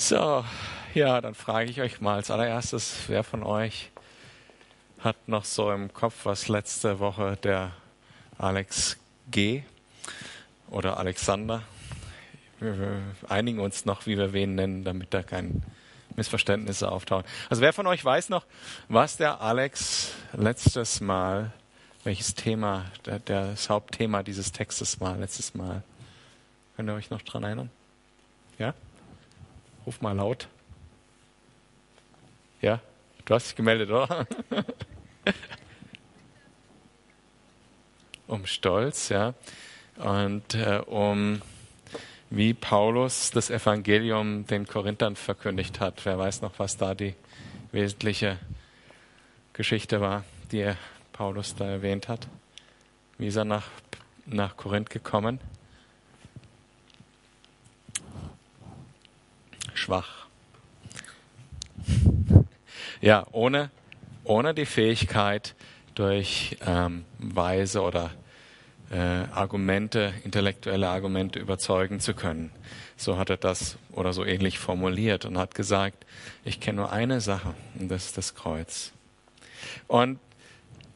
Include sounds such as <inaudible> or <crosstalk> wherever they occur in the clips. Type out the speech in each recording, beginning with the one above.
So, ja, dann frage ich euch mal als allererstes, wer von euch hat noch so im Kopf, was letzte Woche der Alex G. oder Alexander, wir einigen uns noch, wie wir wen nennen, damit da kein Missverständnisse auftauchen. Also wer von euch weiß noch, was der Alex letztes Mal, welches Thema, das Hauptthema dieses Textes war letztes Mal? Könnt ihr euch noch dran erinnern? Ja? Ruf mal laut. Ja? Du hast dich gemeldet, oder? <laughs> um Stolz, ja. Und äh, um wie Paulus das Evangelium den Korinthern verkündigt hat. Wer weiß noch, was da die wesentliche Geschichte war, die Paulus da erwähnt hat? Wie ist er nach, nach Korinth gekommen? Schwach. Ja, ohne, ohne die Fähigkeit, durch ähm, weise oder äh, Argumente, intellektuelle Argumente überzeugen zu können. So hat er das oder so ähnlich formuliert und hat gesagt, ich kenne nur eine Sache und das ist das Kreuz. Und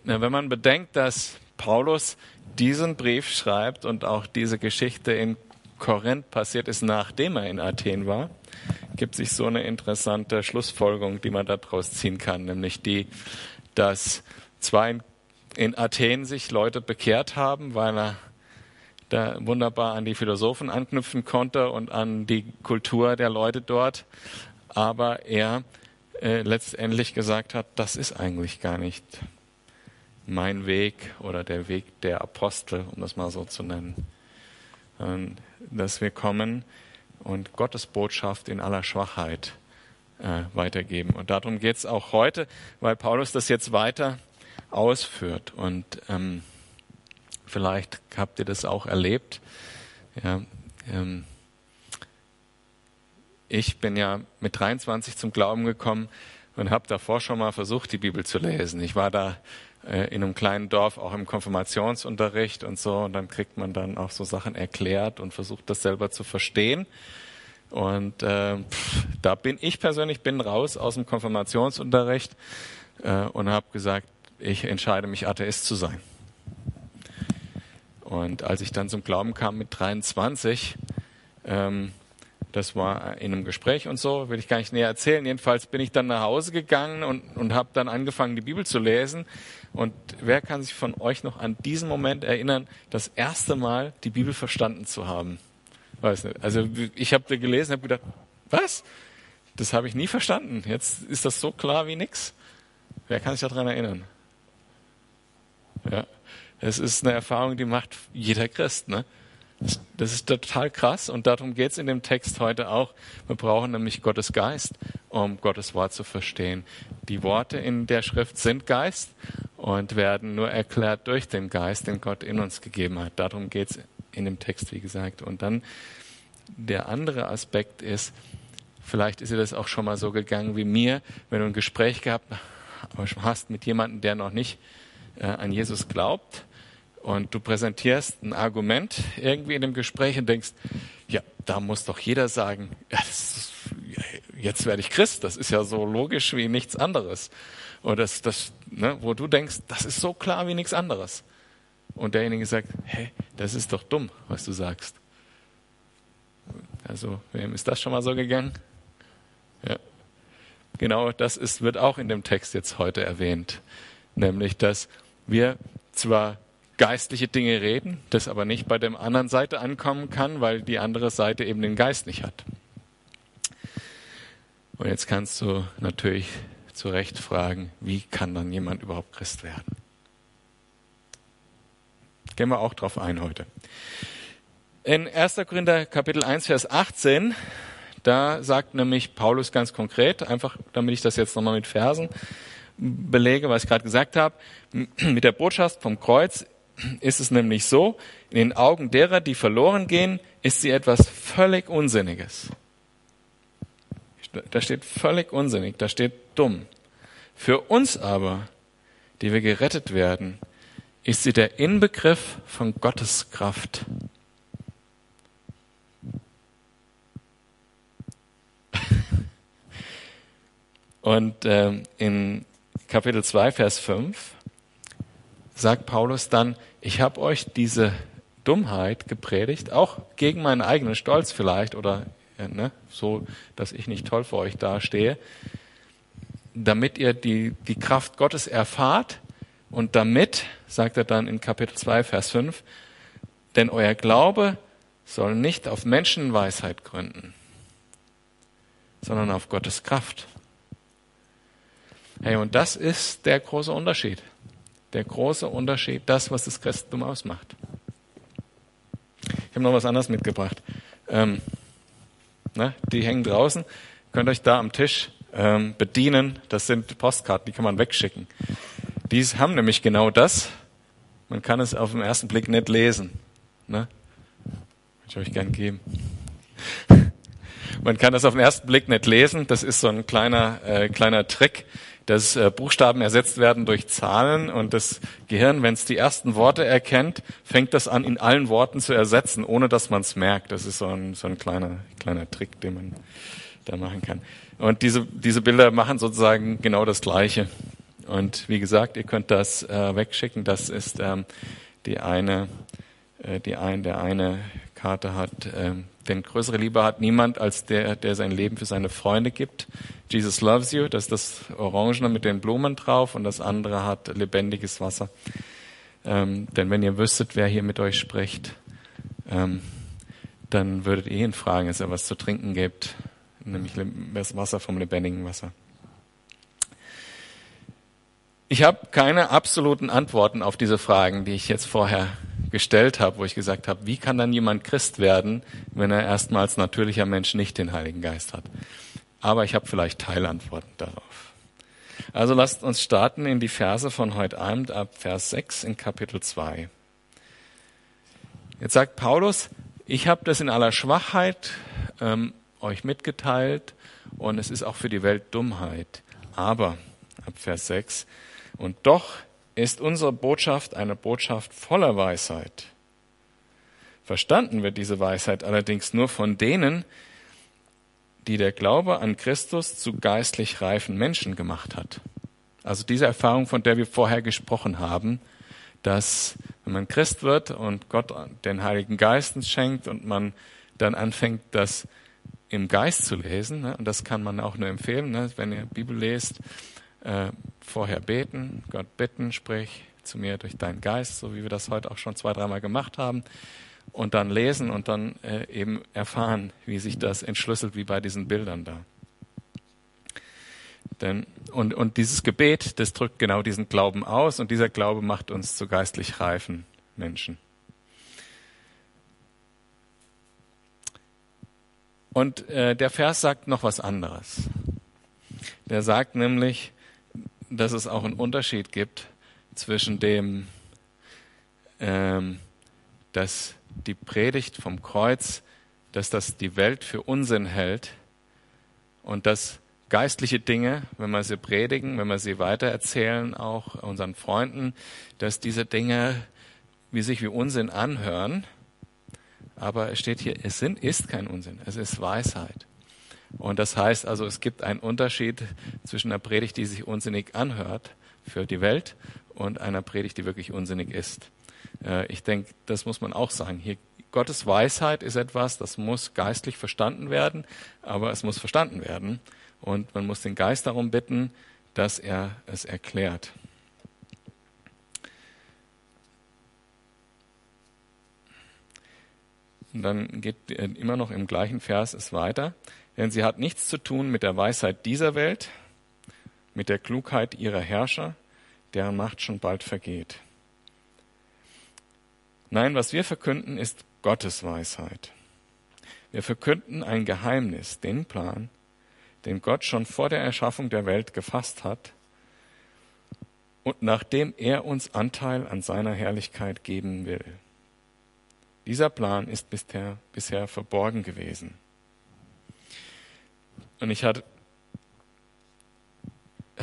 na, wenn man bedenkt, dass Paulus diesen Brief schreibt und auch diese Geschichte in Korinth passiert ist, nachdem er in Athen war, gibt sich so eine interessante Schlussfolgerung, die man daraus ziehen kann, nämlich die, dass zwar in in Athen sich Leute bekehrt haben, weil er da wunderbar an die Philosophen anknüpfen konnte und an die Kultur der Leute dort. Aber er äh, letztendlich gesagt hat, das ist eigentlich gar nicht mein Weg oder der Weg der Apostel, um das mal so zu nennen. Und dass wir kommen und Gottes Botschaft in aller Schwachheit äh, weitergeben. Und darum geht es auch heute, weil Paulus das jetzt weiter ausführt. Und ähm, vielleicht habt ihr das auch erlebt. Ja, ähm, ich bin ja mit 23 zum Glauben gekommen und habe davor schon mal versucht, die Bibel zu lesen. Ich war da äh, in einem kleinen Dorf auch im Konfirmationsunterricht und so und dann kriegt man dann auch so Sachen erklärt und versucht das selber zu verstehen. Und äh, pff, da bin ich persönlich bin raus aus dem Konfirmationsunterricht äh, und habe gesagt, ich entscheide mich, Atheist zu sein. Und als ich dann zum Glauben kam mit 23, ähm, das war in einem Gespräch und so, will ich gar nicht näher erzählen. Jedenfalls bin ich dann nach Hause gegangen und, und habe dann angefangen, die Bibel zu lesen. Und wer kann sich von euch noch an diesen Moment erinnern, das erste Mal die Bibel verstanden zu haben? Weiß nicht. Also ich habe da gelesen, habe gedacht, was? Das habe ich nie verstanden. Jetzt ist das so klar wie nix. Wer kann sich daran erinnern? Ja. Es ist eine Erfahrung, die macht jeder Christ. Ne? Das ist total krass und darum geht es in dem Text heute auch. Wir brauchen nämlich Gottes Geist, um Gottes Wort zu verstehen. Die Worte in der Schrift sind Geist und werden nur erklärt durch den Geist, den Gott in uns gegeben hat. Darum geht es in dem Text, wie gesagt. Und dann der andere Aspekt ist, vielleicht ist dir das auch schon mal so gegangen wie mir, wenn du ein Gespräch gehabt hast mit jemandem, der noch nicht äh, an Jesus glaubt und du präsentierst ein Argument irgendwie in dem Gespräch und denkst, ja, da muss doch jeder sagen, ja, ist, jetzt werde ich Christ, das ist ja so logisch wie nichts anderes. Und das, das, ne, wo du denkst, das ist so klar wie nichts anderes. Und derjenige sagt, hey, das ist doch dumm, was du sagst. Also, wem ist das schon mal so gegangen? Ja. Genau das ist, wird auch in dem Text jetzt heute erwähnt. Nämlich, dass wir zwar geistliche Dinge reden, das aber nicht bei der anderen Seite ankommen kann, weil die andere Seite eben den Geist nicht hat. Und jetzt kannst du natürlich zu Recht fragen, wie kann dann jemand überhaupt Christ werden? Gehen wir auch drauf ein heute. In 1. Korinther Kapitel 1, Vers 18, da sagt nämlich Paulus ganz konkret, einfach damit ich das jetzt nochmal mit Versen belege, was ich gerade gesagt habe. Mit der Botschaft vom Kreuz ist es nämlich so, in den Augen derer, die verloren gehen, ist sie etwas völlig Unsinniges. Da steht völlig unsinnig, da steht dumm. Für uns aber, die wir gerettet werden, ist sie der Inbegriff von Gottes Kraft. Und ähm, in Kapitel 2, Vers 5 sagt Paulus dann, ich habe euch diese Dummheit gepredigt, auch gegen meinen eigenen Stolz vielleicht oder äh, ne, so, dass ich nicht toll für euch dastehe, damit ihr die, die Kraft Gottes erfahrt und damit, sagt er dann in Kapitel 2, Vers 5, denn euer Glaube soll nicht auf Menschenweisheit gründen, sondern auf Gottes Kraft. Hey, und das ist der große Unterschied. Der große Unterschied, das, was das Christentum ausmacht. Ich habe noch was anderes mitgebracht. Ähm, ne, die hängen draußen. Könnt euch da am Tisch ähm, bedienen. Das sind Postkarten, die kann man wegschicken. Die haben nämlich genau das. Man kann es auf den ersten Blick nicht lesen. Ne? Ich euch gern geben. <laughs> Man kann das auf den ersten Blick nicht lesen. Das ist so ein kleiner, äh, kleiner Trick, dass äh, Buchstaben ersetzt werden durch Zahlen und das Gehirn, wenn es die ersten Worte erkennt, fängt das an, in allen Worten zu ersetzen, ohne dass man es merkt. Das ist so ein, so ein kleiner, kleiner Trick, den man da machen kann. Und diese, diese Bilder machen sozusagen genau das Gleiche. Und wie gesagt, ihr könnt das äh, wegschicken. Das ist ähm, die eine, äh, die ein, der eine Karte hat, ähm, denn größere Liebe hat niemand als der, der sein Leben für seine Freunde gibt. Jesus loves you, das ist das Orangene mit den Blumen drauf und das andere hat lebendiges Wasser. Ähm, denn wenn ihr wüsstet, wer hier mit euch spricht, ähm, dann würdet ihr ihn fragen, dass er was zu trinken gibt, nämlich das Wasser vom lebendigen Wasser. Ich habe keine absoluten Antworten auf diese Fragen, die ich jetzt vorher gestellt habe, wo ich gesagt habe, wie kann dann jemand Christ werden, wenn er erstmals natürlicher Mensch nicht den Heiligen Geist hat? Aber ich habe vielleicht Teilantworten darauf. Also lasst uns starten in die Verse von heute Abend ab Vers 6 in Kapitel 2. Jetzt sagt Paulus, ich habe das in aller Schwachheit ähm, euch mitgeteilt und es ist auch für die Welt Dummheit. Aber, ab Vers 6, und doch ist unsere Botschaft eine Botschaft voller Weisheit. Verstanden wird diese Weisheit allerdings nur von denen, die der Glaube an Christus zu geistlich reifen Menschen gemacht hat. Also diese Erfahrung, von der wir vorher gesprochen haben, dass wenn man Christ wird und Gott den Heiligen Geist schenkt und man dann anfängt, das im Geist zu lesen, ne, und das kann man auch nur empfehlen, ne, wenn ihr Bibel lest, äh, vorher beten, Gott bitten, sprich zu mir durch deinen Geist, so wie wir das heute auch schon zwei, dreimal gemacht haben, und dann lesen und dann äh, eben erfahren, wie sich das entschlüsselt, wie bei diesen Bildern da. Denn, und, und dieses Gebet, das drückt genau diesen Glauben aus und dieser Glaube macht uns zu geistlich reifen Menschen. Und äh, der Vers sagt noch was anderes. Der sagt nämlich, dass es auch einen Unterschied gibt zwischen dem, ähm, dass die Predigt vom Kreuz, dass das die Welt für Unsinn hält und dass geistliche Dinge, wenn wir sie predigen, wenn wir sie weitererzählen, auch unseren Freunden, dass diese Dinge wie sich wie Unsinn anhören, aber es steht hier, es sind, ist kein Unsinn, es ist Weisheit. Und das heißt also, es gibt einen Unterschied zwischen einer Predigt, die sich unsinnig anhört für die Welt und einer Predigt, die wirklich unsinnig ist. Äh, ich denke, das muss man auch sagen. Hier, Gottes Weisheit ist etwas, das muss geistlich verstanden werden, aber es muss verstanden werden. Und man muss den Geist darum bitten, dass er es erklärt. Und dann geht äh, immer noch im gleichen Vers es weiter denn sie hat nichts zu tun mit der Weisheit dieser Welt, mit der Klugheit ihrer Herrscher, deren Macht schon bald vergeht. Nein, was wir verkünden, ist Gottes Weisheit. Wir verkünden ein Geheimnis, den Plan, den Gott schon vor der Erschaffung der Welt gefasst hat und nachdem er uns Anteil an seiner Herrlichkeit geben will. Dieser Plan ist bisher, bisher verborgen gewesen. Und ich habe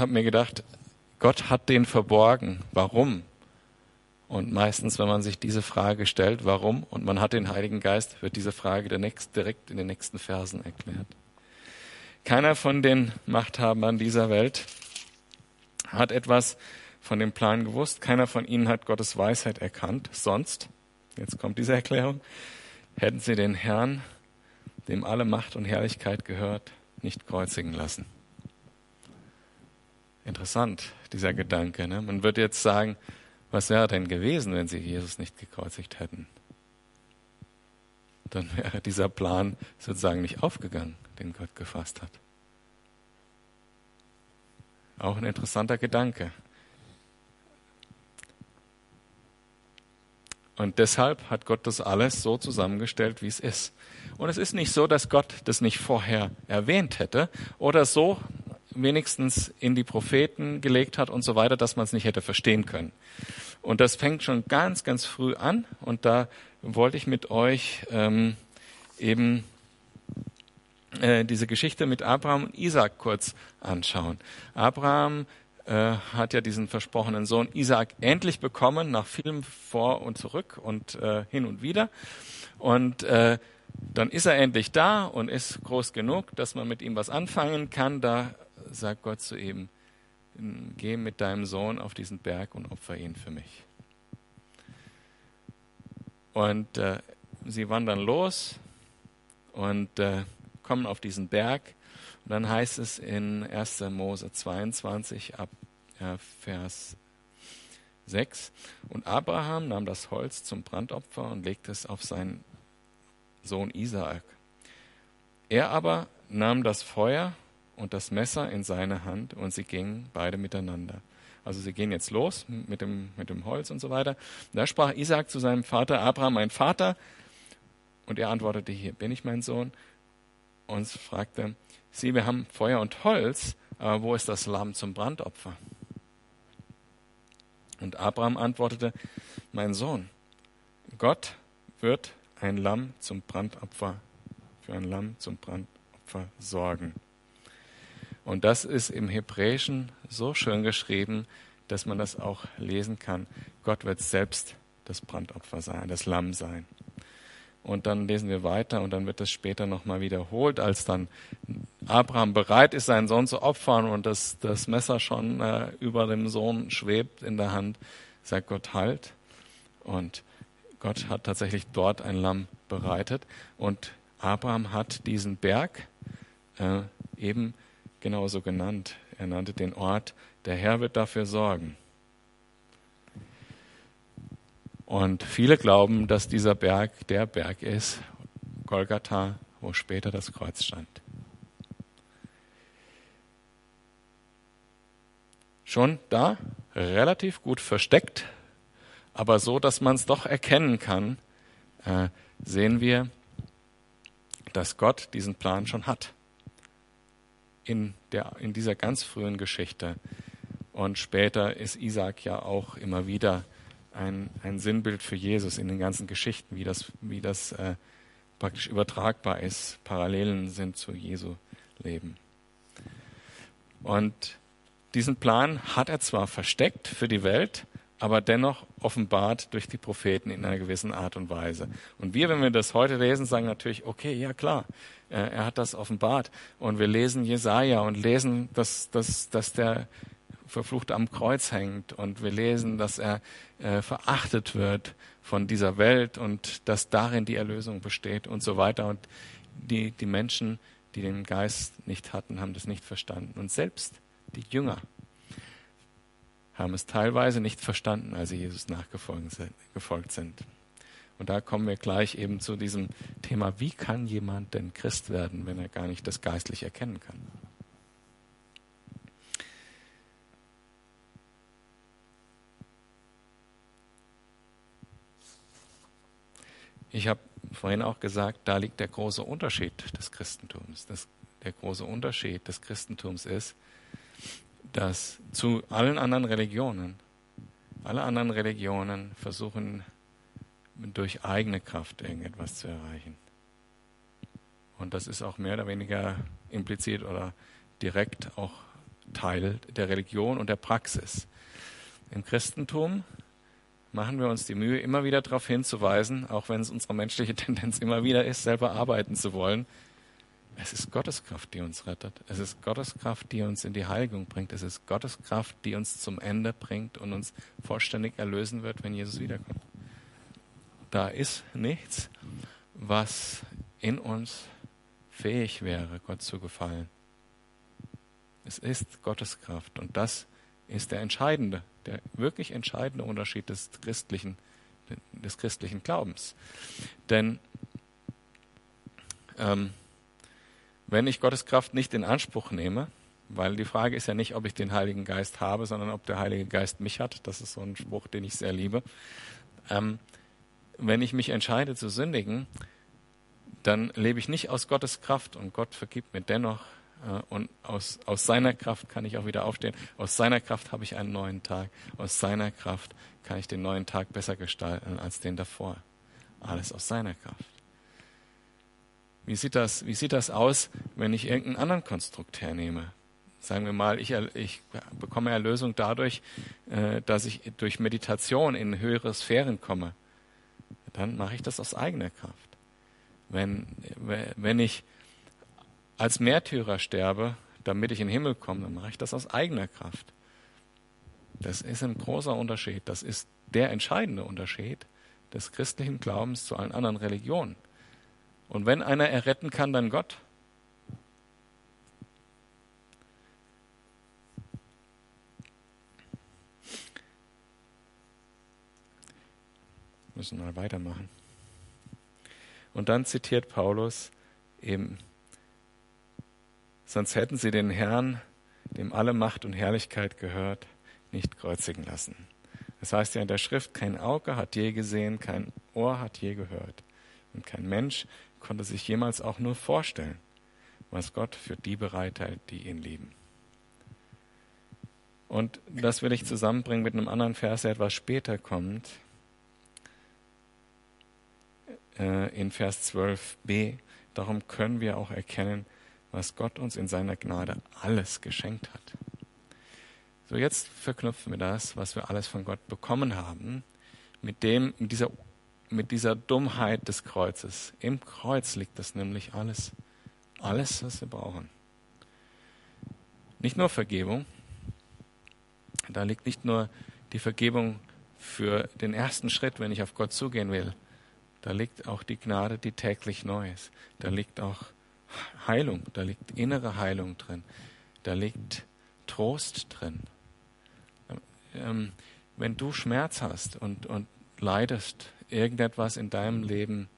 mir gedacht, Gott hat den verborgen. Warum? Und meistens, wenn man sich diese Frage stellt, warum, und man hat den Heiligen Geist, wird diese Frage direkt in den nächsten Versen erklärt. Keiner von den Machthabern dieser Welt hat etwas von dem Plan gewusst. Keiner von ihnen hat Gottes Weisheit erkannt. Sonst, jetzt kommt diese Erklärung, hätten sie den Herrn, dem alle Macht und Herrlichkeit gehört, nicht kreuzigen lassen. Interessant, dieser Gedanke. Ne? Man wird jetzt sagen, was wäre denn gewesen, wenn sie Jesus nicht gekreuzigt hätten? Dann wäre dieser Plan sozusagen nicht aufgegangen, den Gott gefasst hat. Auch ein interessanter Gedanke. Und deshalb hat Gott das alles so zusammengestellt, wie es ist. Und es ist nicht so, dass Gott das nicht vorher erwähnt hätte oder so wenigstens in die Propheten gelegt hat und so weiter, dass man es nicht hätte verstehen können. Und das fängt schon ganz, ganz früh an. Und da wollte ich mit euch ähm, eben äh, diese Geschichte mit Abraham und Isaac kurz anschauen. Abraham äh, hat ja diesen versprochenen Sohn Isaac endlich bekommen, nach vielem vor und zurück und äh, hin und wieder. Und äh, dann ist er endlich da und ist groß genug, dass man mit ihm was anfangen kann. Da sagt Gott zu ihm, geh mit deinem Sohn auf diesen Berg und opfer ihn für mich. Und äh, sie wandern los und äh, kommen auf diesen Berg. Und dann heißt es in 1. Mose 22 ab Vers 6. Und Abraham nahm das Holz zum Brandopfer und legte es auf seinen Sohn Isaak. Er aber nahm das Feuer und das Messer in seine Hand und sie gingen beide miteinander. Also sie gehen jetzt los mit dem, mit dem Holz und so weiter. Da sprach Isaak zu seinem Vater Abraham, mein Vater. Und er antwortete, hier bin ich mein Sohn. Und fragte, sieh, wir haben Feuer und Holz, aber wo ist das Lamm zum Brandopfer? Und Abraham antwortete, mein Sohn, Gott wird ein Lamm zum Brandopfer, für ein Lamm zum Brandopfer sorgen. Und das ist im Hebräischen so schön geschrieben, dass man das auch lesen kann. Gott wird selbst das Brandopfer sein, das Lamm sein. Und dann lesen wir weiter und dann wird das später nochmal wiederholt, als dann Abraham bereit ist, seinen Sohn zu opfern und das, das Messer schon äh, über dem Sohn schwebt in der Hand, sagt Gott halt. Und Gott hat tatsächlich dort ein Lamm bereitet und Abraham hat diesen Berg äh, eben genauso genannt. Er nannte den Ort, der Herr wird dafür sorgen. Und viele glauben, dass dieser Berg der Berg ist, Golgatha, wo später das Kreuz stand. Schon da relativ gut versteckt, aber so, dass man es doch erkennen kann, äh, sehen wir, dass Gott diesen Plan schon hat. In, der, in dieser ganz frühen Geschichte. Und später ist Isaac ja auch immer wieder ein, ein Sinnbild für Jesus in den ganzen Geschichten, wie das, wie das äh, praktisch übertragbar ist, Parallelen sind zu Jesu Leben. Und diesen Plan hat er zwar versteckt für die Welt, aber dennoch offenbart durch die Propheten in einer gewissen Art und Weise. Und wir, wenn wir das heute lesen, sagen natürlich, okay, ja klar, äh, er hat das offenbart. Und wir lesen Jesaja und lesen, dass, dass, dass der verflucht am Kreuz hängt und wir lesen, dass er äh, verachtet wird von dieser Welt und dass darin die Erlösung besteht und so weiter. Und die, die Menschen, die den Geist nicht hatten, haben das nicht verstanden. Und selbst die Jünger haben es teilweise nicht verstanden, als sie Jesus nachgefolgt sind. Und da kommen wir gleich eben zu diesem Thema, wie kann jemand denn Christ werden, wenn er gar nicht das geistlich erkennen kann? Ich habe vorhin auch gesagt, da liegt der große Unterschied des Christentums. Das, der große Unterschied des Christentums ist, dass zu allen anderen Religionen, alle anderen Religionen versuchen durch eigene Kraft irgendetwas zu erreichen. Und das ist auch mehr oder weniger implizit oder direkt auch Teil der Religion und der Praxis. Im Christentum machen wir uns die Mühe, immer wieder darauf hinzuweisen, auch wenn es unsere menschliche <laughs> Tendenz immer wieder ist, selber arbeiten zu wollen, Es ist Gottes Kraft, die uns rettet. Es ist Gottes Kraft, die uns in die Heiligung bringt. Es ist Gottes Kraft, die uns zum Ende bringt und uns vollständig erlösen wird, wenn Jesus wiederkommt. Da ist nichts, was in uns fähig wäre, Gott zu gefallen. Es ist Gottes Kraft und das ist der entscheidende, der wirklich entscheidende Unterschied des christlichen, des christlichen Glaubens. Denn ähm, wenn ich Gottes Kraft nicht in Anspruch nehme, weil die Frage ist ja nicht, ob ich den Heiligen Geist habe, sondern ob der Heilige Geist mich hat. Das ist so ein Spruch, den ich sehr liebe. Ähm, wenn ich mich entscheide zu sündigen, dann lebe ich nicht aus Gottes Kraft und Gott vergibt mir dennoch. Äh, und aus, aus seiner Kraft kann ich auch wieder aufstehen. Aus seiner Kraft habe ich einen neuen Tag. Aus seiner Kraft kann ich den neuen Tag besser gestalten als den davor. Alles aus seiner Kraft. Wie sieht das, wie sieht das aus, wenn ich irgendeinen anderen Konstrukt hernehme? Sagen wir mal, ich, ich bekomme Erlösung dadurch, äh, dass ich durch Meditation in höhere Sphären komme. Dann mache ich das aus eigener Kraft. Wenn, wenn ich als Märtyrer sterbe, damit ich in den Himmel komme, dann mache ich das aus eigener Kraft. Das ist ein großer Unterschied. Das ist der entscheidende Unterschied des christlichen Glaubens zu allen anderen Religionen. Und wenn einer erretten kann, dann Gott. Müssen mal weitermachen. Und dann zitiert Paulus eben, sonst hätten sie den Herrn, dem alle Macht und Herrlichkeit gehört, nicht kreuzigen lassen. Das heißt ja in der Schrift, kein Auge hat je gesehen, kein Ohr hat je gehört und kein Mensch konnte sich jemals auch nur vorstellen, was Gott für die bereithält, die ihn lieben. Und das will ich zusammenbringen mit einem anderen Vers, der etwas später kommt, äh, in Vers 12b. Darum können wir auch erkennen, was Gott uns in seiner Gnade alles geschenkt hat. So, jetzt verknüpfen wir das, was wir alles von Gott bekommen haben, mit dem, mit dieser mit dieser Dummheit des Kreuzes. Im Kreuz liegt das nämlich alles. Alles, was wir brauchen. Nicht nur Vergebung. Da liegt nicht nur die Vergebung für den ersten Schritt, wenn ich auf Gott zugehen will. Da liegt auch die Gnade, die täglich neu ist. Da liegt auch Heilung, da liegt innere Heilung drin. Da liegt Trost drin. Ähm, wenn du Schmerz hast und, und leidest, irgendetwas in deinem Leben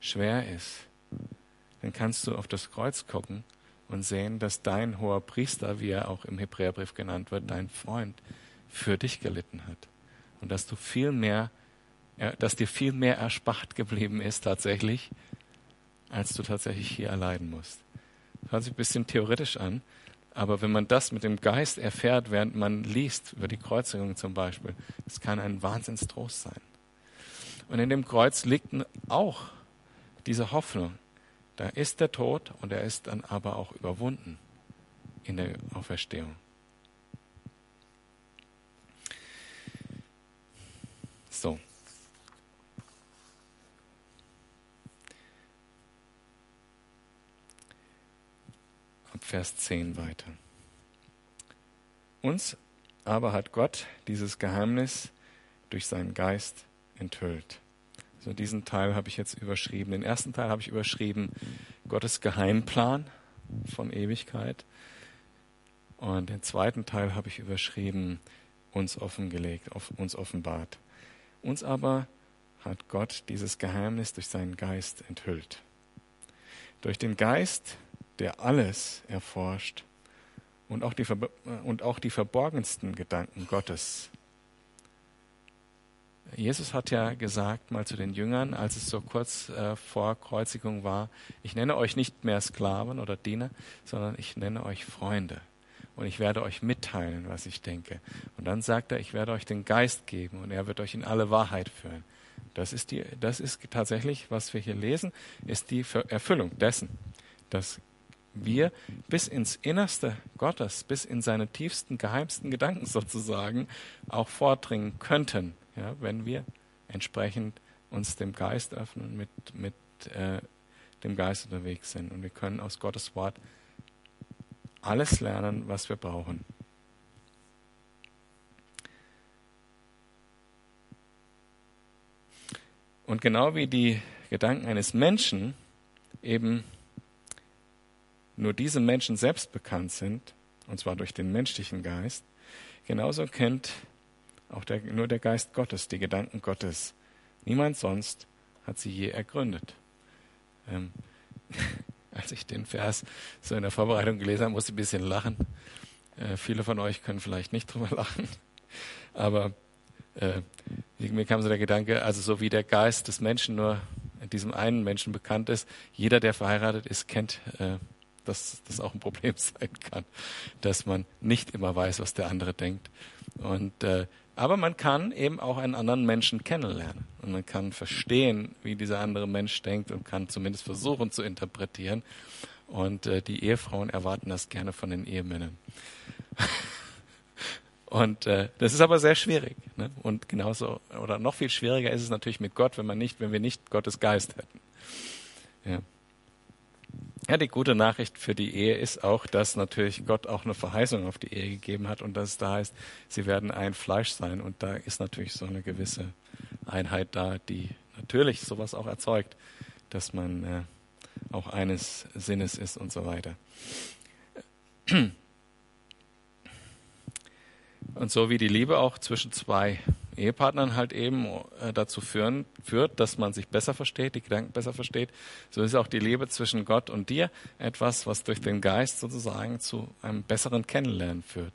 schwer ist, dann kannst du auf das Kreuz gucken und sehen, dass dein hoher Priester, wie er auch im Hebräerbrief genannt wird, dein Freund, für dich gelitten hat. Und dass du viel mehr, dass dir viel mehr erspart geblieben ist tatsächlich, als du tatsächlich hier erleiden musst. Das hört sich ein bisschen theoretisch an, aber wenn man das mit dem Geist erfährt, während man liest über die Kreuzigung zum Beispiel, es kann ein Wahnsinnstrost sein. Und in dem Kreuz liegt auch diese Hoffnung. Da ist der Tod und er ist dann aber auch überwunden in der Auferstehung. So. Ab Vers 10 weiter. Uns aber hat Gott dieses Geheimnis durch seinen Geist enthüllt. So diesen Teil habe ich jetzt überschrieben. Den ersten Teil habe ich überschrieben Gottes Geheimplan von Ewigkeit. Und den zweiten Teil habe ich überschrieben uns offengelegt, uns offenbart. Uns aber hat Gott dieses Geheimnis durch seinen Geist enthüllt. Durch den Geist, der alles erforscht und auch die, und auch die verborgensten Gedanken Gottes Jesus hat ja gesagt mal zu den Jüngern, als es so kurz äh, vor Kreuzigung war, ich nenne euch nicht mehr Sklaven oder Diener, sondern ich nenne euch Freunde. Und ich werde euch mitteilen, was ich denke. Und dann sagt er, ich werde euch den Geist geben und er wird euch in alle Wahrheit führen. Das ist, die, das ist tatsächlich, was wir hier lesen, ist die Erfüllung dessen, dass wir bis ins Innerste Gottes, bis in seine tiefsten, geheimsten Gedanken sozusagen auch vordringen könnten ja, wenn wir entsprechend uns dem Geist öffnen, mit, mit, äh, dem Geist unterwegs sind. Und wir können aus Gottes Wort alles lernen, was wir brauchen. Und genau wie die Gedanken eines Menschen eben nur diesem Menschen selbst bekannt sind, und zwar durch den menschlichen Geist, genauso kennt auch der, nur der Geist Gottes die Gedanken Gottes. Niemand sonst hat sie je ergründet. Ähm, <laughs> als ich den Vers so in der Vorbereitung gelesen habe, musste ich ein bisschen lachen. Äh, viele von euch können vielleicht nicht drüber <laughs> lachen, aber äh, mir kam so der Gedanke, also so wie der Geist des Menschen nur diesem einen Menschen bekannt ist, jeder, der verheiratet ist, kennt, äh, dass das auch ein Problem <laughs> sein kann, dass man nicht immer weiß, was der andere denkt. Und äh, aber man kann eben auch einen anderen Menschen kennenlernen und man kann verstehen, wie dieser andere Mensch denkt und kann zumindest versuchen zu interpretieren. Und äh, die Ehefrauen erwarten das gerne von den Ehemännern. <laughs> und äh, das ist aber sehr schwierig. Ne? Und genauso oder noch viel schwieriger ist es natürlich mit Gott, wenn man nicht, wenn wir nicht Gottes Geist hätten. Ja. Ja, die gute Nachricht für die Ehe ist auch, dass natürlich Gott auch eine Verheißung auf die Ehe gegeben hat und dass es da heißt, sie werden ein Fleisch sein. Und da ist natürlich so eine gewisse Einheit da, die natürlich sowas auch erzeugt, dass man äh, auch eines Sinnes ist und so weiter. Und so wie die Liebe auch zwischen zwei Ehepartnern halt eben äh, dazu führen, führt, dass man sich besser versteht, die Gedanken besser versteht. So ist auch die Liebe zwischen Gott und dir etwas, was durch den Geist sozusagen zu einem besseren Kennenlernen führt.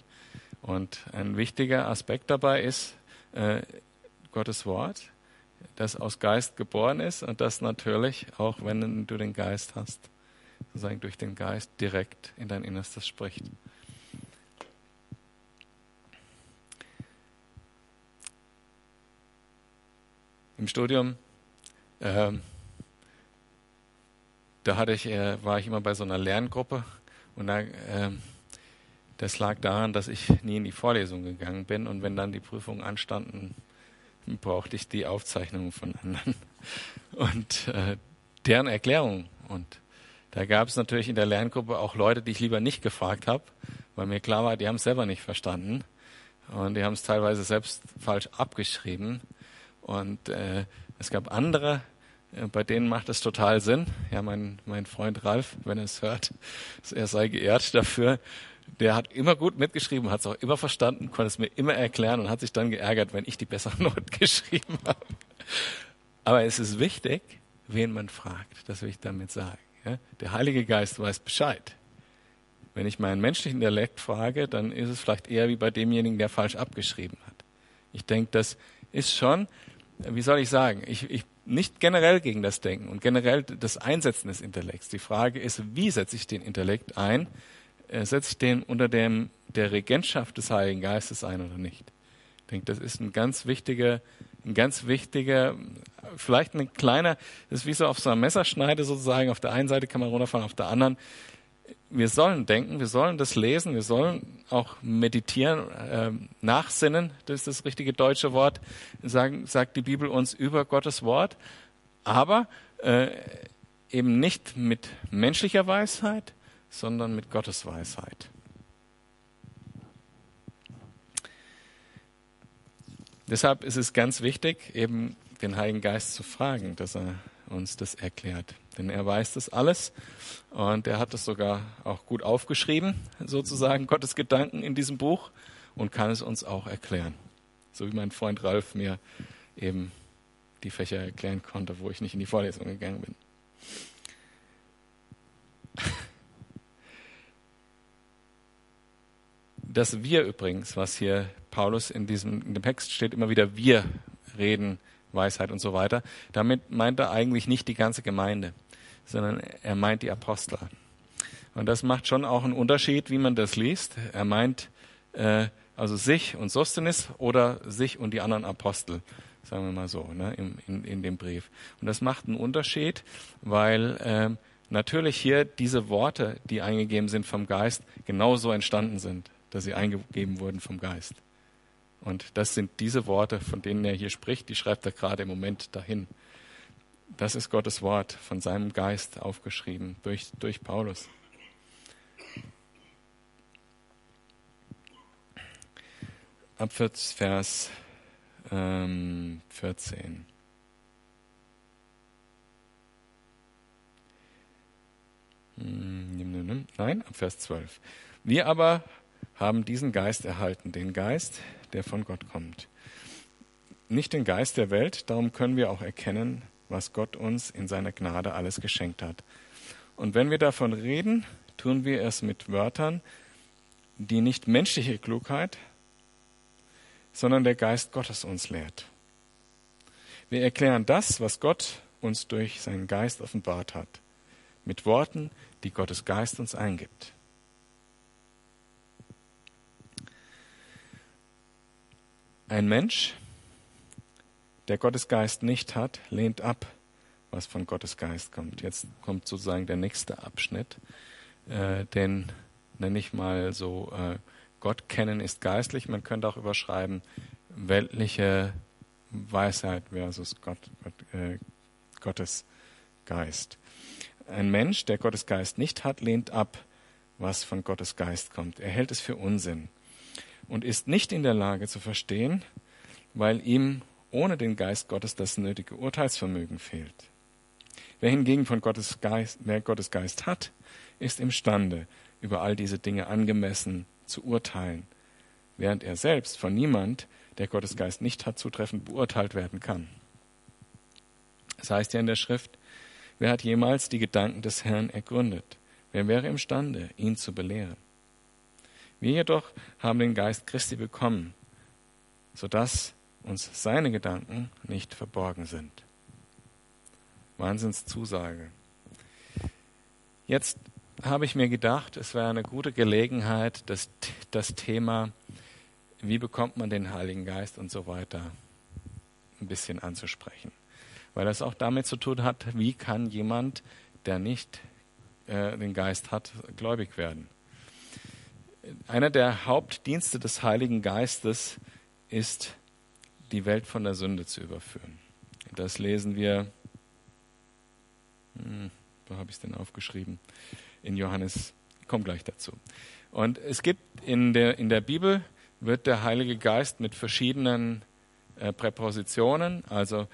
Und ein wichtiger Aspekt dabei ist äh, Gottes Wort, das aus Geist geboren ist und das natürlich, auch wenn du den Geist hast, sozusagen durch den Geist direkt in dein Innerstes spricht. Im Studium, ähm, da hatte ich, äh, war ich immer bei so einer Lerngruppe und da, äh, das lag daran, dass ich nie in die Vorlesung gegangen bin und wenn dann die Prüfungen anstanden, brauchte ich die Aufzeichnungen von anderen <laughs> und äh, deren Erklärung. Und da gab es natürlich in der Lerngruppe auch Leute, die ich lieber nicht gefragt habe, weil mir klar war, die haben es selber nicht verstanden und die haben es teilweise selbst falsch abgeschrieben. Und äh, es gab andere, äh, bei denen macht es total Sinn. Ja, mein, mein Freund Ralf, wenn er es hört, <laughs> er sei geehrt dafür. Der hat immer gut mitgeschrieben, hat es auch immer verstanden, konnte es mir immer erklären und hat sich dann geärgert, wenn ich die besseren <laughs> Noten geschrieben habe. Aber es ist wichtig, wen man fragt. Das will ich damit sagen. Ja? Der Heilige Geist weiß Bescheid. Wenn ich meinen menschlichen Dialekt frage, dann ist es vielleicht eher wie bei demjenigen, der falsch abgeschrieben hat. Ich denke, das ist schon wie soll ich sagen, ich, ich nicht generell gegen das Denken und generell das Einsetzen des Intellekts. Die Frage ist, wie setze ich den Intellekt ein? Äh, setze ich den unter dem, der Regentschaft des Heiligen Geistes ein oder nicht? Ich denke, das ist ein ganz wichtiger, ein ganz wichtiger, vielleicht ein kleiner, das ist wie so auf so einer Messerschneide sozusagen. Auf der einen Seite kann man runterfahren, auf der anderen wir sollen denken, wir sollen das lesen, wir sollen auch meditieren, äh, nachsinnen, das ist das richtige deutsche Wort, sagen, sagt die Bibel uns über Gottes Wort, aber äh, eben nicht mit menschlicher Weisheit, sondern mit Gottes Weisheit. Deshalb ist es ganz wichtig, eben den Heiligen Geist zu fragen, dass er uns das erklärt. Denn er weiß das alles und er hat es sogar auch gut aufgeschrieben, sozusagen Gottes Gedanken in diesem Buch und kann es uns auch erklären. So wie mein Freund Ralf mir eben die Fächer erklären konnte, wo ich nicht in die Vorlesung gegangen bin. Das Wir übrigens, was hier Paulus in diesem in dem Text steht, immer wieder wir reden Weisheit und so weiter. Damit meint er eigentlich nicht die ganze Gemeinde, sondern er meint die Apostel. Und das macht schon auch einen Unterschied, wie man das liest. Er meint äh, also sich und Sostenes oder sich und die anderen Apostel, sagen wir mal so, ne, in, in, in dem Brief. Und das macht einen Unterschied, weil äh, natürlich hier diese Worte, die eingegeben sind vom Geist, genauso entstanden sind, dass sie eingegeben wurden vom Geist. Und das sind diese Worte, von denen er hier spricht, die schreibt er gerade im Moment dahin. Das ist Gottes Wort von seinem Geist aufgeschrieben durch, durch Paulus. Ab Vers ähm, 14. Hm, Nein, ab Vers 12. Wir aber haben diesen Geist erhalten, den Geist, der von Gott kommt. Nicht den Geist der Welt, darum können wir auch erkennen, was Gott uns in seiner Gnade alles geschenkt hat. Und wenn wir davon reden, tun wir es mit Wörtern, die nicht menschliche Klugheit, sondern der Geist Gottes uns lehrt. Wir erklären das, was Gott uns durch seinen Geist offenbart hat, mit Worten, die Gottes Geist uns eingibt. Ein Mensch, der Gottes Geist nicht hat, lehnt ab, was von Gottes Geist kommt. Jetzt kommt sozusagen der nächste Abschnitt, äh, den nenne ich mal so, äh, Gott kennen ist geistlich. Man könnte auch überschreiben, weltliche Weisheit versus Gott, äh, Gottes Geist. Ein Mensch, der Gottes Geist nicht hat, lehnt ab, was von Gottes Geist kommt. Er hält es für Unsinn und ist nicht in der Lage zu verstehen, weil ihm ohne den Geist Gottes das nötige Urteilsvermögen fehlt. Wer hingegen von Gottes Geist, wer Gottes Geist hat, ist imstande, über all diese Dinge angemessen zu urteilen, während er selbst von niemand, der Gottes Geist nicht hat, zutreffend beurteilt werden kann. Es heißt ja in der Schrift, wer hat jemals die Gedanken des Herrn ergründet? Wer wäre imstande, ihn zu belehren? Wir jedoch haben den Geist Christi bekommen, sodass uns seine Gedanken nicht verborgen sind. Wahnsinnszusage. Jetzt habe ich mir gedacht, es wäre eine gute Gelegenheit, das, das Thema, wie bekommt man den Heiligen Geist und so weiter, ein bisschen anzusprechen. Weil das auch damit zu tun hat, wie kann jemand, der nicht äh, den Geist hat, gläubig werden. Einer der Hauptdienste des Heiligen Geistes ist, die Welt von der Sünde zu überführen. Das lesen wir, hm, wo habe ich es denn aufgeschrieben? In Johannes, ich komme gleich dazu. Und es gibt in der, in der Bibel, wird der Heilige Geist mit verschiedenen äh, Präpositionen, also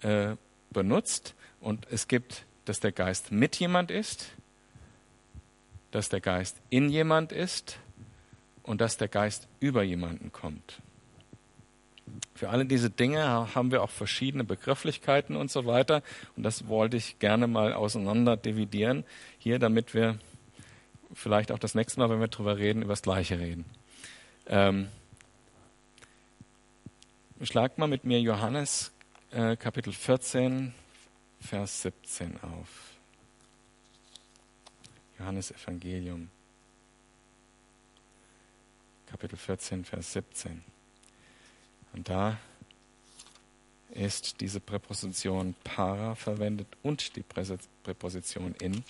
äh, benutzt. Und es gibt, dass der Geist mit jemand ist, dass der Geist in jemand ist und dass der Geist über jemanden kommt. Für alle diese Dinge haben wir auch verschiedene Begrifflichkeiten und so weiter. Und das wollte ich gerne mal auseinander dividieren hier, damit wir vielleicht auch das nächste Mal, wenn wir darüber reden, über das Gleiche reden. Ähm, schlag mal mit mir Johannes äh, Kapitel 14, Vers 17 auf. Johannes Evangelium, Kapitel 14, Vers 17. Und da ist diese Präposition para verwendet und die Präposition in.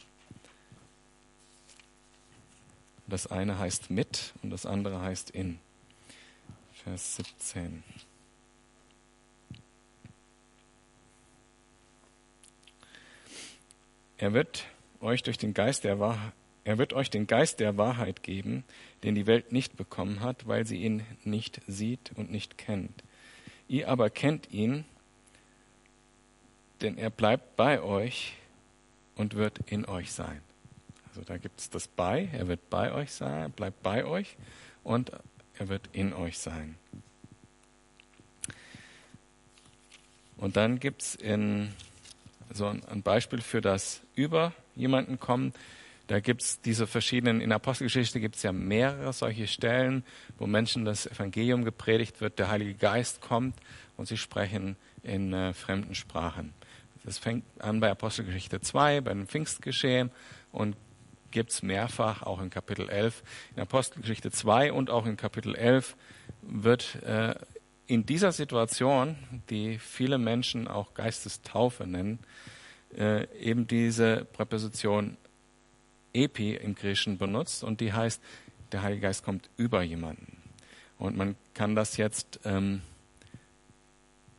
Das eine heißt mit und das andere heißt in. Vers 17. Er wird euch durch den Geist der Wahrheit, er wird euch den Geist der Wahrheit geben, den die Welt nicht bekommen hat, weil sie ihn nicht sieht und nicht kennt. Ihr aber kennt ihn, denn er bleibt bei euch und wird in euch sein. Also da gibt es das bei, er wird bei euch sein, bleibt bei euch und er wird in euch sein. Und dann gibt es so ein Beispiel für das über jemanden kommen. Da gibt es diese verschiedenen, in Apostelgeschichte gibt es ja mehrere solche Stellen, wo Menschen das Evangelium gepredigt wird, der Heilige Geist kommt und sie sprechen in äh, fremden Sprachen. Das fängt an bei Apostelgeschichte 2, bei dem Pfingstgeschehen und gibt es mehrfach, auch in Kapitel 11. In Apostelgeschichte 2 und auch in Kapitel 11 wird äh, in dieser Situation, die viele Menschen auch Geistestaufe nennen, äh, eben diese Präposition Epi im Griechischen benutzt und die heißt, der Heilige Geist kommt über jemanden. Und man kann das jetzt ähm,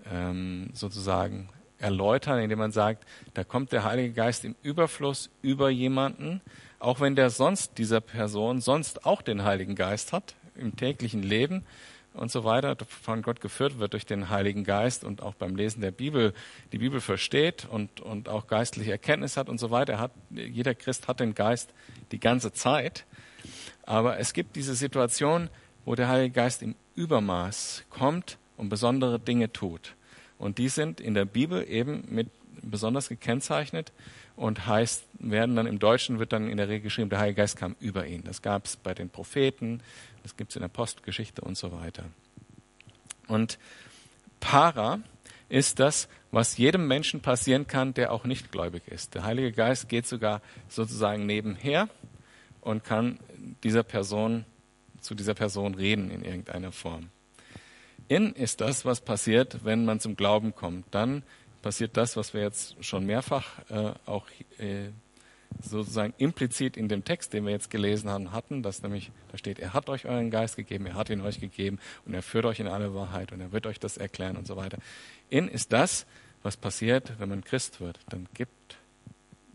ähm, sozusagen erläutern, indem man sagt, da kommt der Heilige Geist im Überfluss über jemanden, auch wenn der sonst dieser Person sonst auch den Heiligen Geist hat im täglichen Leben und so weiter, von Gott geführt wird durch den Heiligen Geist und auch beim Lesen der Bibel die Bibel versteht und, und auch geistliche Erkenntnis hat und so weiter. Hat, jeder Christ hat den Geist die ganze Zeit. Aber es gibt diese Situation, wo der Heilige Geist im Übermaß kommt und besondere Dinge tut. Und die sind in der Bibel eben mit besonders gekennzeichnet und heißt, werden dann im Deutschen wird dann in der Regel geschrieben, der Heilige Geist kam über ihn. Das gab es bei den Propheten, das gibt es in der Postgeschichte und so weiter. Und Para ist das, was jedem Menschen passieren kann, der auch nicht gläubig ist. Der Heilige Geist geht sogar sozusagen nebenher und kann dieser Person zu dieser Person reden in irgendeiner Form. In ist das, was passiert, wenn man zum Glauben kommt. Dann passiert das, was wir jetzt schon mehrfach äh, auch äh, sozusagen implizit in dem Text, den wir jetzt gelesen haben, hatten, dass nämlich da steht, er hat euch euren Geist gegeben, er hat ihn euch gegeben und er führt euch in alle Wahrheit und er wird euch das erklären und so weiter. In ist das, was passiert, wenn man Christ wird. Dann gibt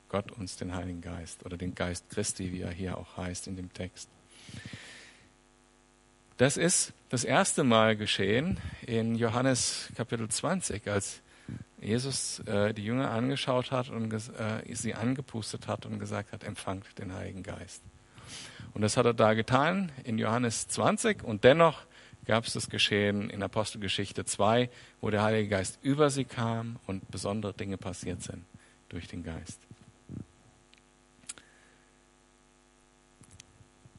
Gott uns den Heiligen Geist oder den Geist Christi, wie er hier auch heißt in dem Text. Das ist das erste Mal geschehen in Johannes Kapitel 20, als Jesus äh, die Jünger angeschaut hat und äh, sie angepustet hat und gesagt hat, empfangt den Heiligen Geist. Und das hat er da getan in Johannes 20 und dennoch gab es das Geschehen in Apostelgeschichte 2, wo der Heilige Geist über sie kam und besondere Dinge passiert sind durch den Geist.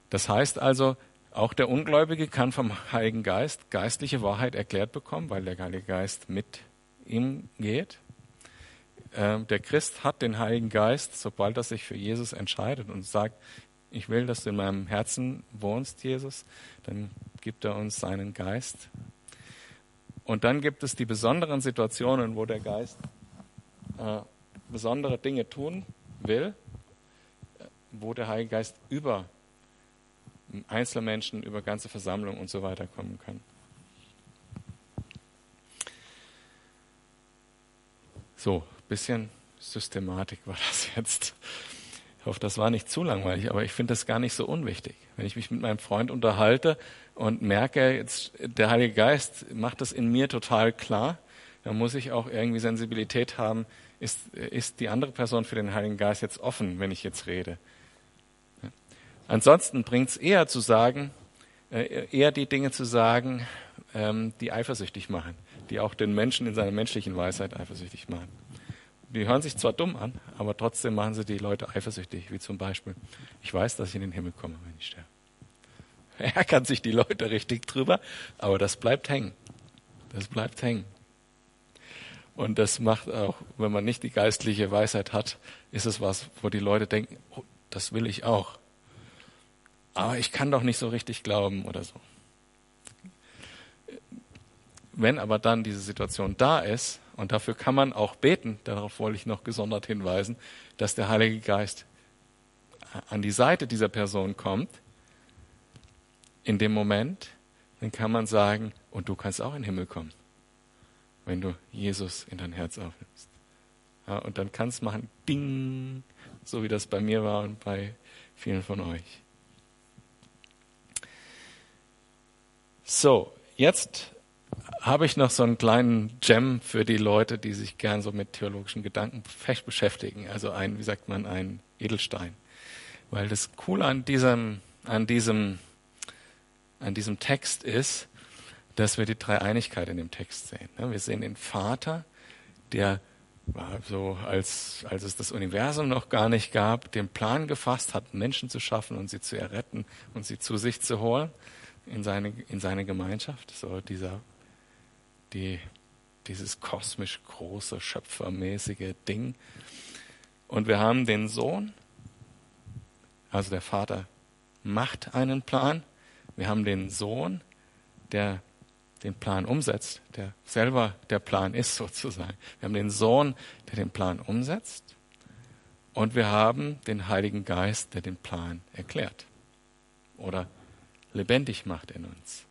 Das heißt also, auch der Ungläubige kann vom Heiligen Geist geistliche Wahrheit erklärt bekommen, weil der Heilige Geist mit ihm geht. Ähm, der Christ hat den Heiligen Geist, sobald er sich für Jesus entscheidet und sagt, ich will, dass du in meinem Herzen wohnst, Jesus, dann gibt er uns seinen Geist. Und dann gibt es die besonderen Situationen, wo der Geist äh, besondere Dinge tun will, wo der Heilige Geist über Einzelmenschen, über ganze Versammlungen und so weiter kommen kann. So, bisschen Systematik war das jetzt. Ich hoffe, das war nicht zu langweilig, aber ich finde das gar nicht so unwichtig. Wenn ich mich mit meinem Freund unterhalte und merke, jetzt der Heilige Geist macht das in mir total klar, dann muss ich auch irgendwie Sensibilität haben, ist, ist die andere Person für den Heiligen Geist jetzt offen, wenn ich jetzt rede. Ansonsten bringt es eher zu sagen, äh, eher die Dinge zu sagen, ähm, die eifersüchtig machen, die auch den Menschen in seiner menschlichen Weisheit eifersüchtig machen. Die hören sich zwar dumm an, aber trotzdem machen sie die Leute eifersüchtig, wie zum Beispiel, ich weiß, dass ich in den Himmel komme, wenn ich sterbe. <laughs> Er kann sich die Leute richtig drüber, aber das bleibt hängen. Das bleibt hängen. Und das macht auch, wenn man nicht die geistliche Weisheit hat, ist es was, wo die Leute denken, oh, das will ich auch aber ich kann doch nicht so richtig glauben oder so. Wenn aber dann diese Situation da ist, und dafür kann man auch beten, darauf wollte ich noch gesondert hinweisen, dass der Heilige Geist an die Seite dieser Person kommt, in dem Moment, dann kann man sagen, und du kannst auch in den Himmel kommen, wenn du Jesus in dein Herz aufnimmst. Ja, und dann kannst du machen, ding, so wie das bei mir war und bei vielen von euch. So, jetzt habe ich noch so einen kleinen Gem für die Leute, die sich gern so mit theologischen Gedanken beschäftigen. Also ein, wie sagt man, ein Edelstein. Weil das Coole an diesem, an diesem, an diesem Text ist, dass wir die Dreieinigkeit in dem Text sehen. Wir sehen den Vater, der so als, als es das Universum noch gar nicht gab, den Plan gefasst hat, Menschen zu schaffen und sie zu erretten und sie zu sich zu holen in seine, in seine Gemeinschaft, so dieser, die, dieses kosmisch große, schöpfermäßige Ding. Und wir haben den Sohn, also der Vater macht einen Plan. Wir haben den Sohn, der den Plan umsetzt, der selber der Plan ist sozusagen. Wir haben den Sohn, der den Plan umsetzt. Und wir haben den Heiligen Geist, der den Plan erklärt oder lebendig macht in uns.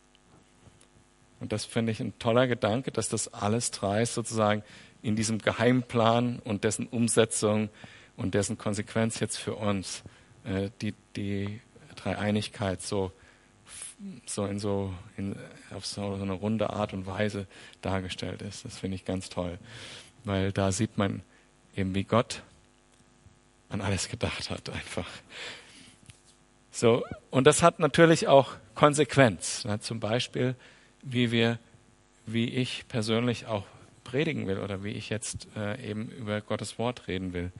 Und das finde ich ein toller Gedanke, dass das alles drei sozusagen in diesem Geheimplan und dessen Umsetzung und dessen Konsequenz jetzt für uns äh, die, die Dreieinigkeit so, so in so in, auf so eine runde Art und Weise dargestellt ist. Das finde ich ganz toll, weil da sieht man eben, wie Gott an alles gedacht hat, einfach. So, und das hat natürlich auch Konsequenz. Ne? Zum Beispiel, wie wir, wie ich persönlich auch predigen will oder wie ich jetzt äh, eben über Gottes Wort reden will.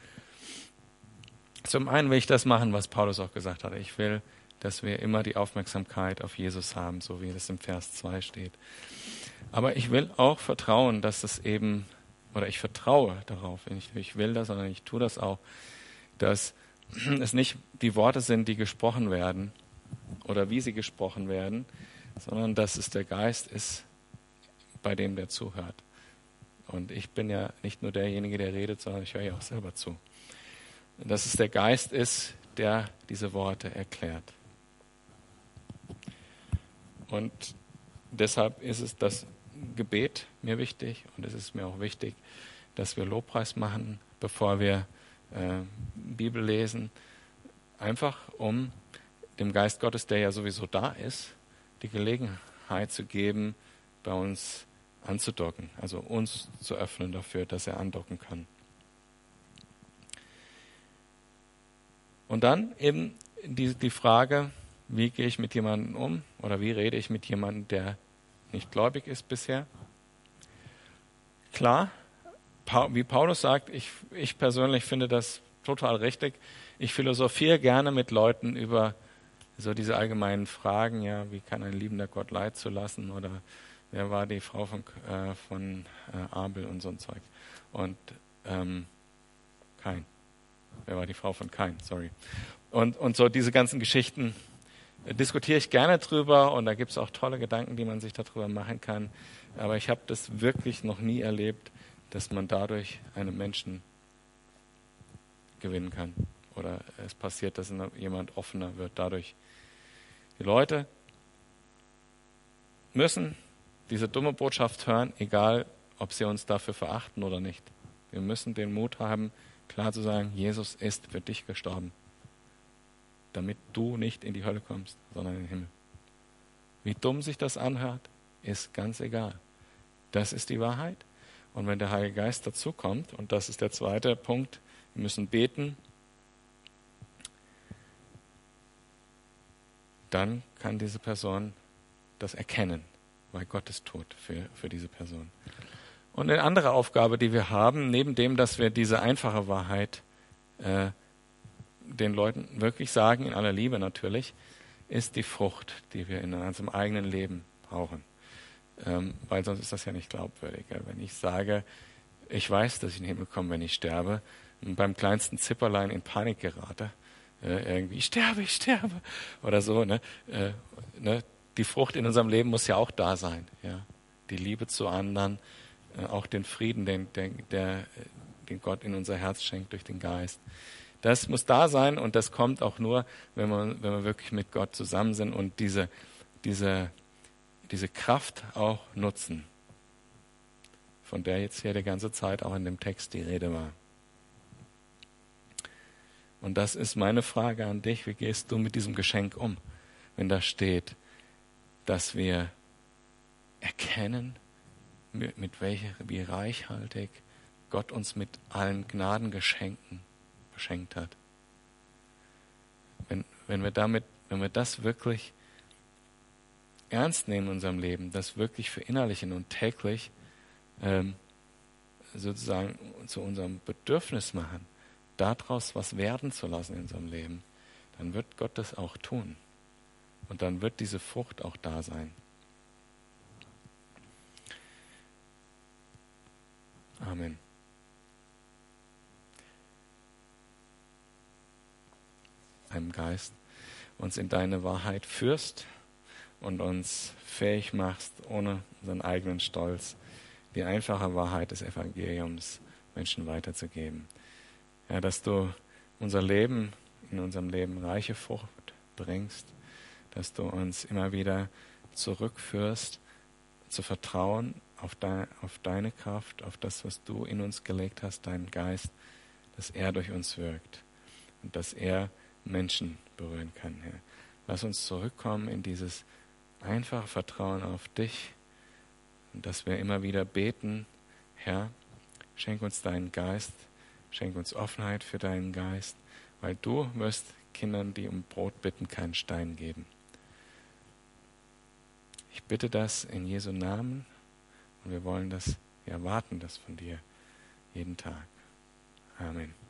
Zum einen will ich das machen, was Paulus auch gesagt hat. Ich will, dass wir immer die Aufmerksamkeit auf Jesus haben, so wie es im Vers 2 steht. Aber ich will auch vertrauen, dass es eben, oder ich vertraue darauf, ich, ich will das, sondern ich tue das auch, dass es nicht die Worte sind, die gesprochen werden oder wie sie gesprochen werden, sondern dass es der Geist ist, bei dem der zuhört. Und ich bin ja nicht nur derjenige, der redet, sondern ich höre ja auch selber zu. Dass es der Geist ist, der diese Worte erklärt. Und deshalb ist es das Gebet mir wichtig und es ist mir auch wichtig, dass wir Lobpreis machen, bevor wir äh, Bibel lesen, einfach um dem Geist Gottes, der ja sowieso da ist, die Gelegenheit zu geben, bei uns anzudocken, also uns zu öffnen dafür, dass er andocken kann. Und dann eben die, die Frage, wie gehe ich mit jemandem um oder wie rede ich mit jemandem, der nicht gläubig ist bisher. Klar, wie Paulus sagt, ich, ich persönlich finde das total richtig. Ich philosophiere gerne mit Leuten über so diese allgemeinen Fragen, ja, wie kann ein liebender Gott Leid zu lassen oder wer war die Frau von, äh, von äh, Abel und so ein Zeug. Und ähm, Kain. Wer war die Frau von Kain? Sorry. Und, und so diese ganzen Geschichten äh, diskutiere ich gerne drüber und da gibt es auch tolle Gedanken, die man sich darüber machen kann. Aber ich habe das wirklich noch nie erlebt, dass man dadurch einen Menschen gewinnen kann. Oder es passiert, dass jemand offener wird dadurch. Die Leute müssen diese dumme Botschaft hören, egal ob sie uns dafür verachten oder nicht. Wir müssen den Mut haben, klar zu sagen, Jesus ist für dich gestorben, damit du nicht in die Hölle kommst, sondern in den Himmel. Wie dumm sich das anhört, ist ganz egal. Das ist die Wahrheit. Und wenn der Heilige Geist dazukommt, und das ist der zweite Punkt, wir müssen beten, dann kann diese Person das erkennen weil Gott es tut für, für diese Person. Und eine andere Aufgabe, die wir haben, neben dem, dass wir diese einfache Wahrheit äh, den Leuten wirklich sagen, in aller Liebe natürlich, ist die Frucht, die wir in unserem eigenen Leben brauchen. Ähm, weil sonst ist das ja nicht glaubwürdig. Wenn ich sage, ich weiß, dass ich in den Himmel komme, wenn ich sterbe, und beim kleinsten Zipperlein in Panik gerate, äh, irgendwie, ich sterbe, ich sterbe, oder so, ne, äh, ne, die Frucht in unserem Leben muss ja auch da sein. Ja? Die Liebe zu anderen, äh, auch den Frieden, den, der, der, den Gott in unser Herz schenkt durch den Geist. Das muss da sein und das kommt auch nur, wenn wir, wenn wir wirklich mit Gott zusammen sind und diese, diese, diese Kraft auch nutzen, von der jetzt hier die ganze Zeit auch in dem Text die Rede war. Und das ist meine Frage an dich. Wie gehst du mit diesem Geschenk um, wenn da steht, dass wir erkennen, mit welcher, wie reichhaltig Gott uns mit allen Gnadengeschenken beschenkt hat. Wenn, wenn wir damit, wenn wir das wirklich ernst nehmen in unserem Leben, das wirklich verinnerlichen und täglich ähm, sozusagen zu unserem Bedürfnis machen, daraus was werden zu lassen in unserem Leben, dann wird Gott das auch tun. Und dann wird diese Frucht auch da sein. Amen. Einem Geist uns in deine Wahrheit führst und uns fähig machst, ohne unseren eigenen Stolz die einfache Wahrheit des Evangeliums Menschen weiterzugeben. Ja, dass du unser Leben, in unserem Leben reiche Frucht bringst dass du uns immer wieder zurückführst, zu vertrauen auf, de, auf deine Kraft, auf das, was du in uns gelegt hast, deinen Geist, dass er durch uns wirkt und dass er Menschen berühren kann, Herr. Lass uns zurückkommen in dieses einfache Vertrauen auf dich und dass wir immer wieder beten, Herr, schenk uns deinen Geist, schenk uns Offenheit für deinen Geist, weil du wirst Kindern, die um Brot bitten, keinen Stein geben. Ich bitte das in Jesu Namen und wir wollen das, wir erwarten das von dir jeden Tag. Amen.